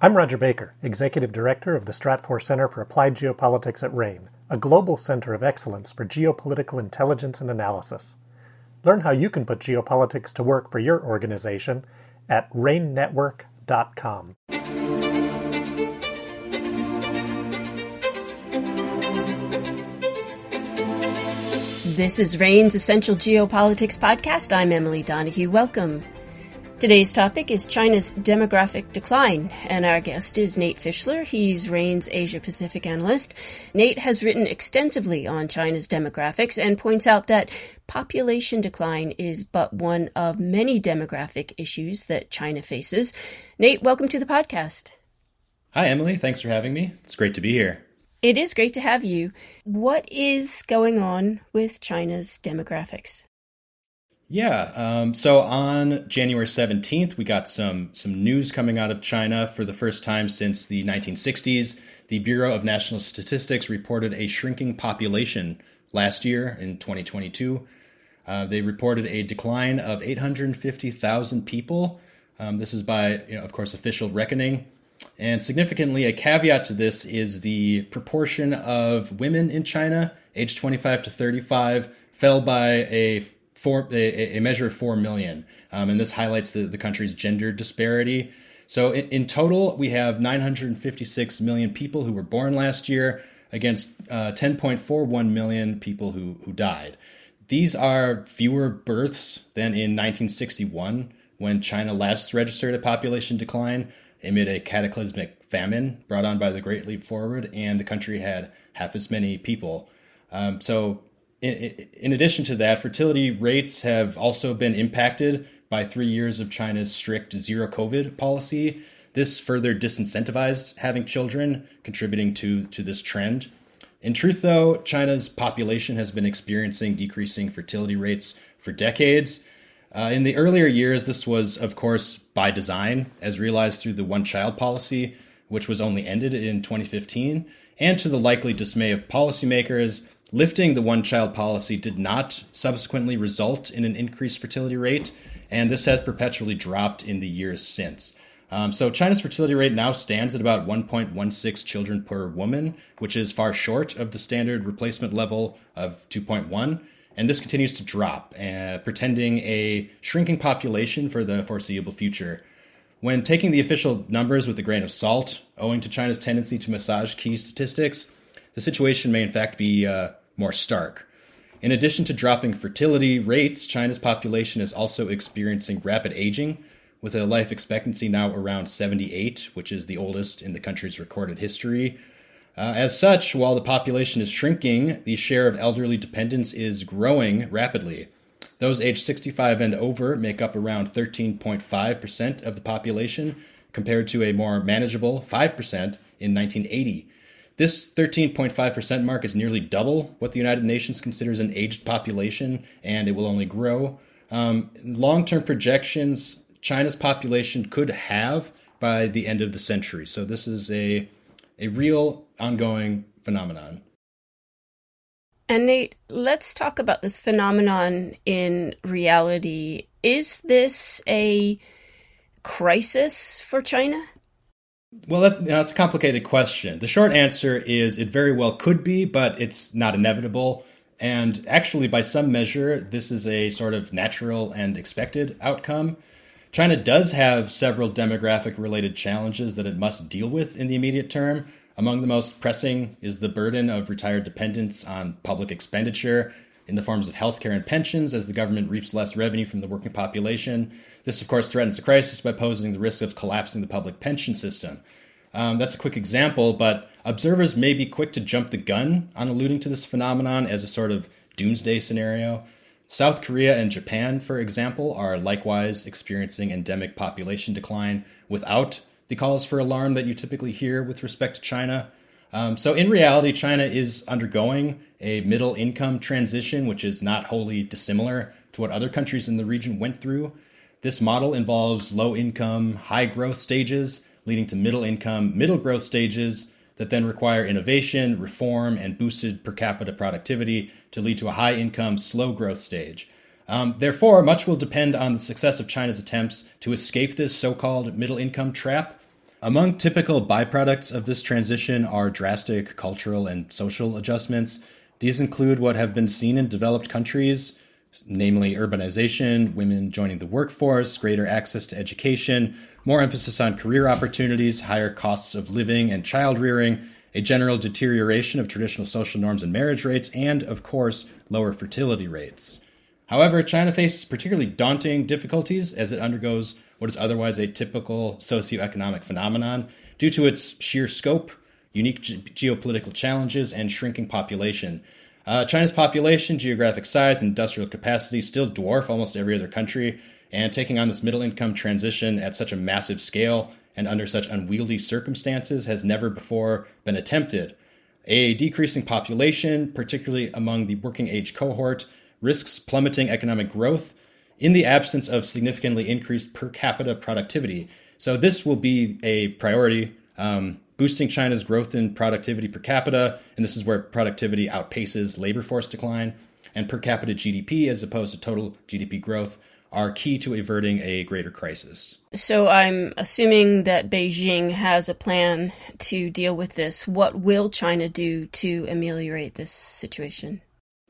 I'm Roger Baker, Executive Director of the Stratfor Center for Applied Geopolitics at RANE, a global center of excellence for geopolitical intelligence and analysis. Learn how you can put geopolitics to work for your organization at ranenetwork.com. This is RANE's Essential Geopolitics Podcast. I'm Emily Donahue. Welcome. Today's topic is China's demographic decline, and our guest is Nate Fishler. He's RANE's Asia Pacific analyst. Nate has written extensively on China's demographics and points out that population decline is but one of many demographic issues that China faces. Nate, welcome to the podcast. Hi, Emily. Thanks for having me. It's great to be here. It is great to have you. What is going on with China's demographics? Yeah. Um, so on January 17th, we got some some news coming out of China for the first time since the 1960s. The Bureau of National Statistics reported a shrinking population last year in 2022. Uh, they reported a decline of 850,000 people. Um, this is by, you know, of course, official reckoning. And significantly, a caveat to this is the proportion of women in China, age 25 to 35, fell by a four, a, a measure of 4 million. Um, and this highlights the, the country's gender disparity. So in, in, total, we have 956 million people who were born last year against uh, 10.41 million people who, who died. These are fewer births than in 1961 when China last registered a population decline amid a cataclysmic famine brought on by the Great Leap Forward, and the country had half as many people. Um, so in, in addition to that, fertility rates have also been impacted by three years of China's strict zero COVID policy. This further disincentivized having children, contributing to, to this trend. In truth, though, China's population has been experiencing decreasing fertility rates for decades. Uh, in the earlier years, this was, of course, by design, as realized through the one child policy, which was only ended in 2015, and to the likely dismay of policymakers Lifting the one child policy did not subsequently result in an increased fertility rate, and this has perpetually dropped in the years since. Um, so China's fertility rate now stands at about 1.16 children per woman, which is far short of the standard replacement level of 2.1. And this continues to drop, uh, pretending a shrinking population for the foreseeable future. When taking the official numbers with a grain of salt, owing to China's tendency to massage key statistics, the situation may in fact be uh, more stark. In addition to dropping fertility rates, China's population is also experiencing rapid aging, with a life expectancy now around 78, which is the oldest in the country's recorded history. Uh, as such, while the population is shrinking, the share of elderly dependents is growing rapidly. Those aged 65 and over make up around 13.5% of the population, compared to a more manageable 5% in 1980. This 13.5% mark is nearly double what the United Nations considers an aged population, and it will only grow. Um, Long term projections, China's population could have by the end of the century. So this is a, a real ongoing phenomenon. And Nate, let's talk about this phenomenon in reality. Is this a crisis for China? Well, that, that's a complicated question. The short answer is it very well could be, but it's not inevitable. And actually, by some measure, this is a sort of natural and expected outcome. China does have several demographic related challenges that it must deal with in the immediate term. Among the most pressing is the burden of retired dependents on public expenditure in the forms of healthcare and pensions as the government reaps less revenue from the working population. This, of course, threatens the crisis by posing the risk of collapsing the public pension system. Um, that's a quick example, but observers may be quick to jump the gun on alluding to this phenomenon as a sort of doomsday scenario. South Korea and Japan, for example, are likewise experiencing endemic population decline without the calls for alarm that you typically hear with respect to China. Um, so, in reality, China is undergoing a middle income transition, which is not wholly dissimilar to what other countries in the region went through. This model involves low income, high growth stages, leading to middle income, middle growth stages that then require innovation, reform, and boosted per capita productivity to lead to a high income, slow growth stage. Um, therefore, much will depend on the success of China's attempts to escape this so called middle income trap Among typical byproducts of this transition are drastic cultural and social adjustments. These include what have been seen in developed countries, namely urbanization, women joining the workforce, greater access to education, more emphasis on career opportunities, higher costs of living and child rearing, a general deterioration of traditional social norms and marriage rates, and, of course, lower fertility rates. However, China faces particularly daunting difficulties as it undergoes what is otherwise a typical socioeconomic phenomenon due to its sheer scope, unique ge- geopolitical challenges, and shrinking population. Uh, China's population, geographic size, and industrial capacity still dwarf almost every other country, and taking on this middle income transition at such a massive scale and under such unwieldy circumstances has never before been attempted. A decreasing population, particularly among the working age cohort, risks plummeting economic growth in the absence of significantly increased per capita productivity. So, this will be a priority, um, boosting China's growth in productivity per capita. And this is where productivity outpaces labor force decline. And per capita GDP, as opposed to total GDP growth, are key to averting a greater crisis. So I'm assuming that Beijing has a plan to deal with this. What will China do to ameliorate this situation?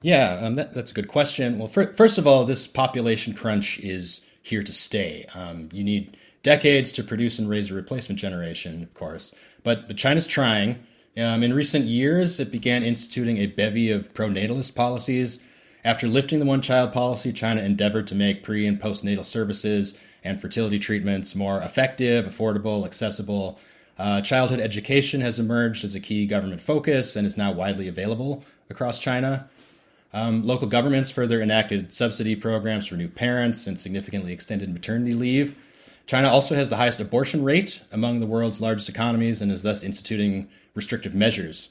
Yeah, um, that, that's a good question. Well, for, first of all, this population crunch is here to stay. Um, you need decades to produce and raise a replacement generation, of course. But, but China's trying. Um, in recent years, it began instituting a bevy of pronatalist policies. After lifting the one child policy, China endeavored to make pre and postnatal services and fertility treatments more effective, affordable, accessible. Uh, childhood education has emerged as a key government focus and is now widely available across China. Um, local governments further enacted subsidy programs for new parents and significantly extended maternity leave. China also has the highest abortion rate among the world's largest economies and is thus instituting restrictive measures,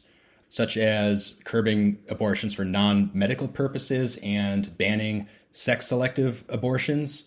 such as curbing abortions for non medical purposes and banning sex selective abortions.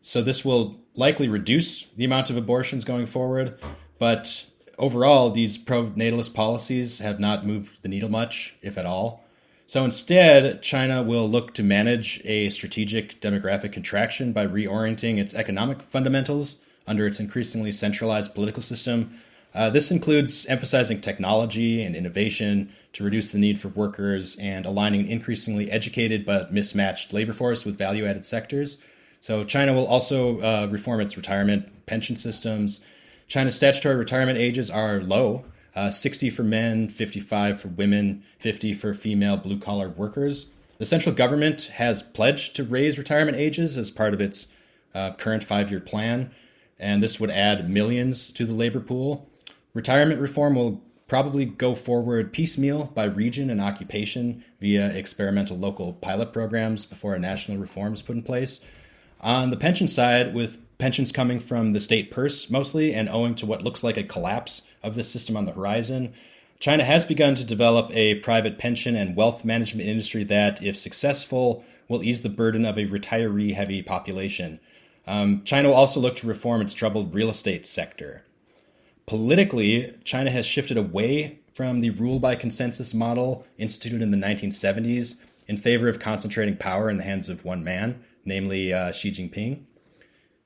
So, this will likely reduce the amount of abortions going forward, but overall, these pro natalist policies have not moved the needle much, if at all. So instead, China will look to manage a strategic demographic contraction by reorienting its economic fundamentals under its increasingly centralized political system. Uh, this includes emphasizing technology and innovation to reduce the need for workers and aligning increasingly educated but mismatched labor force with value added sectors. So, China will also uh, reform its retirement pension systems. China's statutory retirement ages are low, uh, 60 for men, 55 for women, 50 for female blue collar workers. The central government has pledged to raise retirement ages as part of its uh, current five year plan, and this would add millions to the labor pool. Retirement reform will probably go forward piecemeal by region and occupation via experimental local pilot programs before a national reform is put in place. On the pension side, with pensions coming from the state purse mostly, and owing to what looks like a collapse of this system on the horizon. China has begun to develop a private pension and wealth management industry that, if successful, will ease the burden of a retiree heavy population. Um, China will also look to reform its troubled real estate sector. Politically, China has shifted away from the rule by consensus model instituted in the 1970s in favor of concentrating power in the hands of one man, namely uh, Xi Jinping.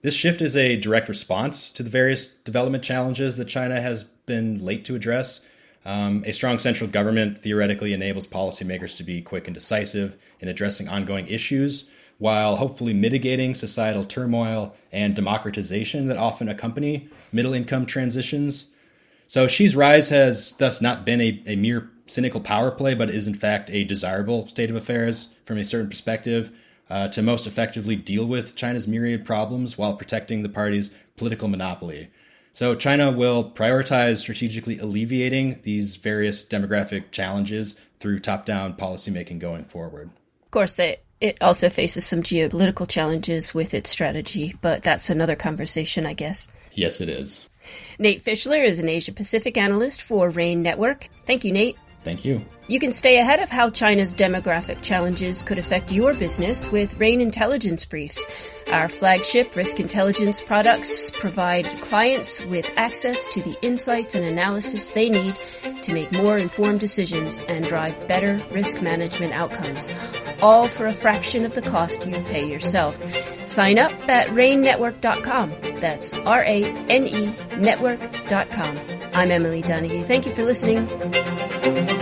This shift is a direct response to the various development challenges that China has been late to address. Um, a strong central government theoretically enables policymakers to be quick and decisive in addressing ongoing issues, while hopefully mitigating societal turmoil and democratization that often accompany middle income transitions. So Xi's rise has thus not been a, a mere cynical power play, but is in fact a desirable state of affairs from a certain perspective uh, to most effectively deal with China's myriad problems while protecting the party's political monopoly. So, China will prioritize strategically alleviating these various demographic challenges through top down policymaking going forward. Of course, it, it also faces some geopolitical challenges with its strategy, but that's another conversation, I guess. Yes, it is. Nate Fishler is an Asia Pacific analyst for RANE Network. Thank you, Nate. Thank you. You can stay ahead of how China's demographic challenges could affect your business with RANE Intelligence Briefs. Our flagship risk intelligence products provide clients with access to the insights and analysis they need to make more informed decisions and drive better risk management outcomes, all for a fraction of the cost you pay yourself. Sign up at ranenetwork.com. That's R-A-N-E network.com. I'm Emily Donahue. Thank you for listening. Thank you.